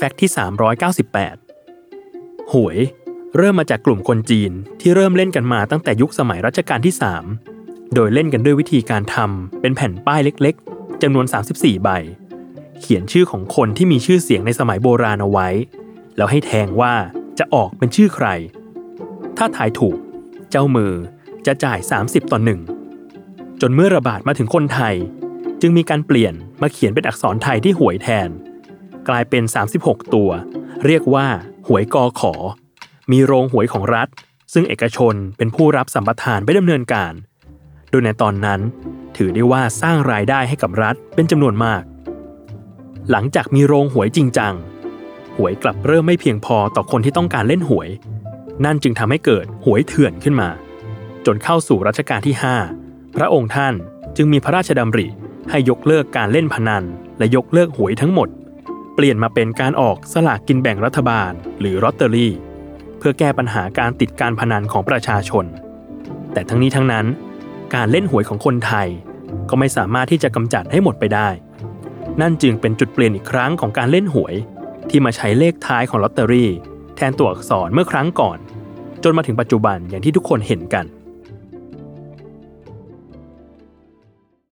แฟกต์ที่ 398 หวย เริ่มมาจากกลุ่มคนจีนที่เริ่มเล่นกันมาตั้งแต่ยุคสมัยรัชกาลที่ 3 โดยเล่นกันด้วยวิธีการทำเป็นแผ่นป้ายเล็กๆจำนวน 34 ใบ เขียนชื่อของคนที่มีชื่อเสียงในสมัยโบราณเอาไว้ แล้วให้แทงว่าจะออกเป็นชื่อใคร ถ้าทายถูก เจ้ามือจะจ่าย 30 ต่อหนึ่งจนเมื่อระบาดมาถึงคนไทย จึงมีการเปลี่ยนมาเขียนเป็นอักษรไทยที่หวยแทน กลายเป็น 36 ตัว เรียกว่า หวยกอขอ มีโรงหวยของรัฐ ซึ่งเอกชนเป็นผู้รับสัมปทานไปดำเนินการ โดยในตอนนั้น ถือได้ว่าสร้างรายได้ให้กับรัฐเป็นจำนวนมาก หลังจากมีโรงหวยจริงจัง หวยกลับเริ่มไม่เพียงพอต่อคนที่ต้องการเล่นหวย นั่นจึงทำให้เกิดหวยเถื่อนขึ้นมา จนเข้าสู่รัชกาลที่ 5 พระองค์ท่านจึงมีพระราชดำริให้ยกเลิกการเล่นพนันและยกเลิกหวยทั้งหมด ปลี่ยนมาเป็นการออกสลากกินแบ่งรัฐบาล หรือลอตเตอรี่ เพื่อแก้ปัญหาการติดการพนันของประชาชน แต่ทั้งนี้ทั้งนั้น การเล่นหวยของคนไทย ก็ไม่สามารถที่จะกำจัดให้หมดไปได้ นั่นจึงเป็นจุดเปลี่ยนอีกครั้งของการเล่นหวย ที่มาใช้เลขท้ายของลอตเตอรี่ แทนตัวอักษรเมื่อครั้งก่อน จนมาถึงปัจจุบันอย่างที่ทุกคนเห็นกัน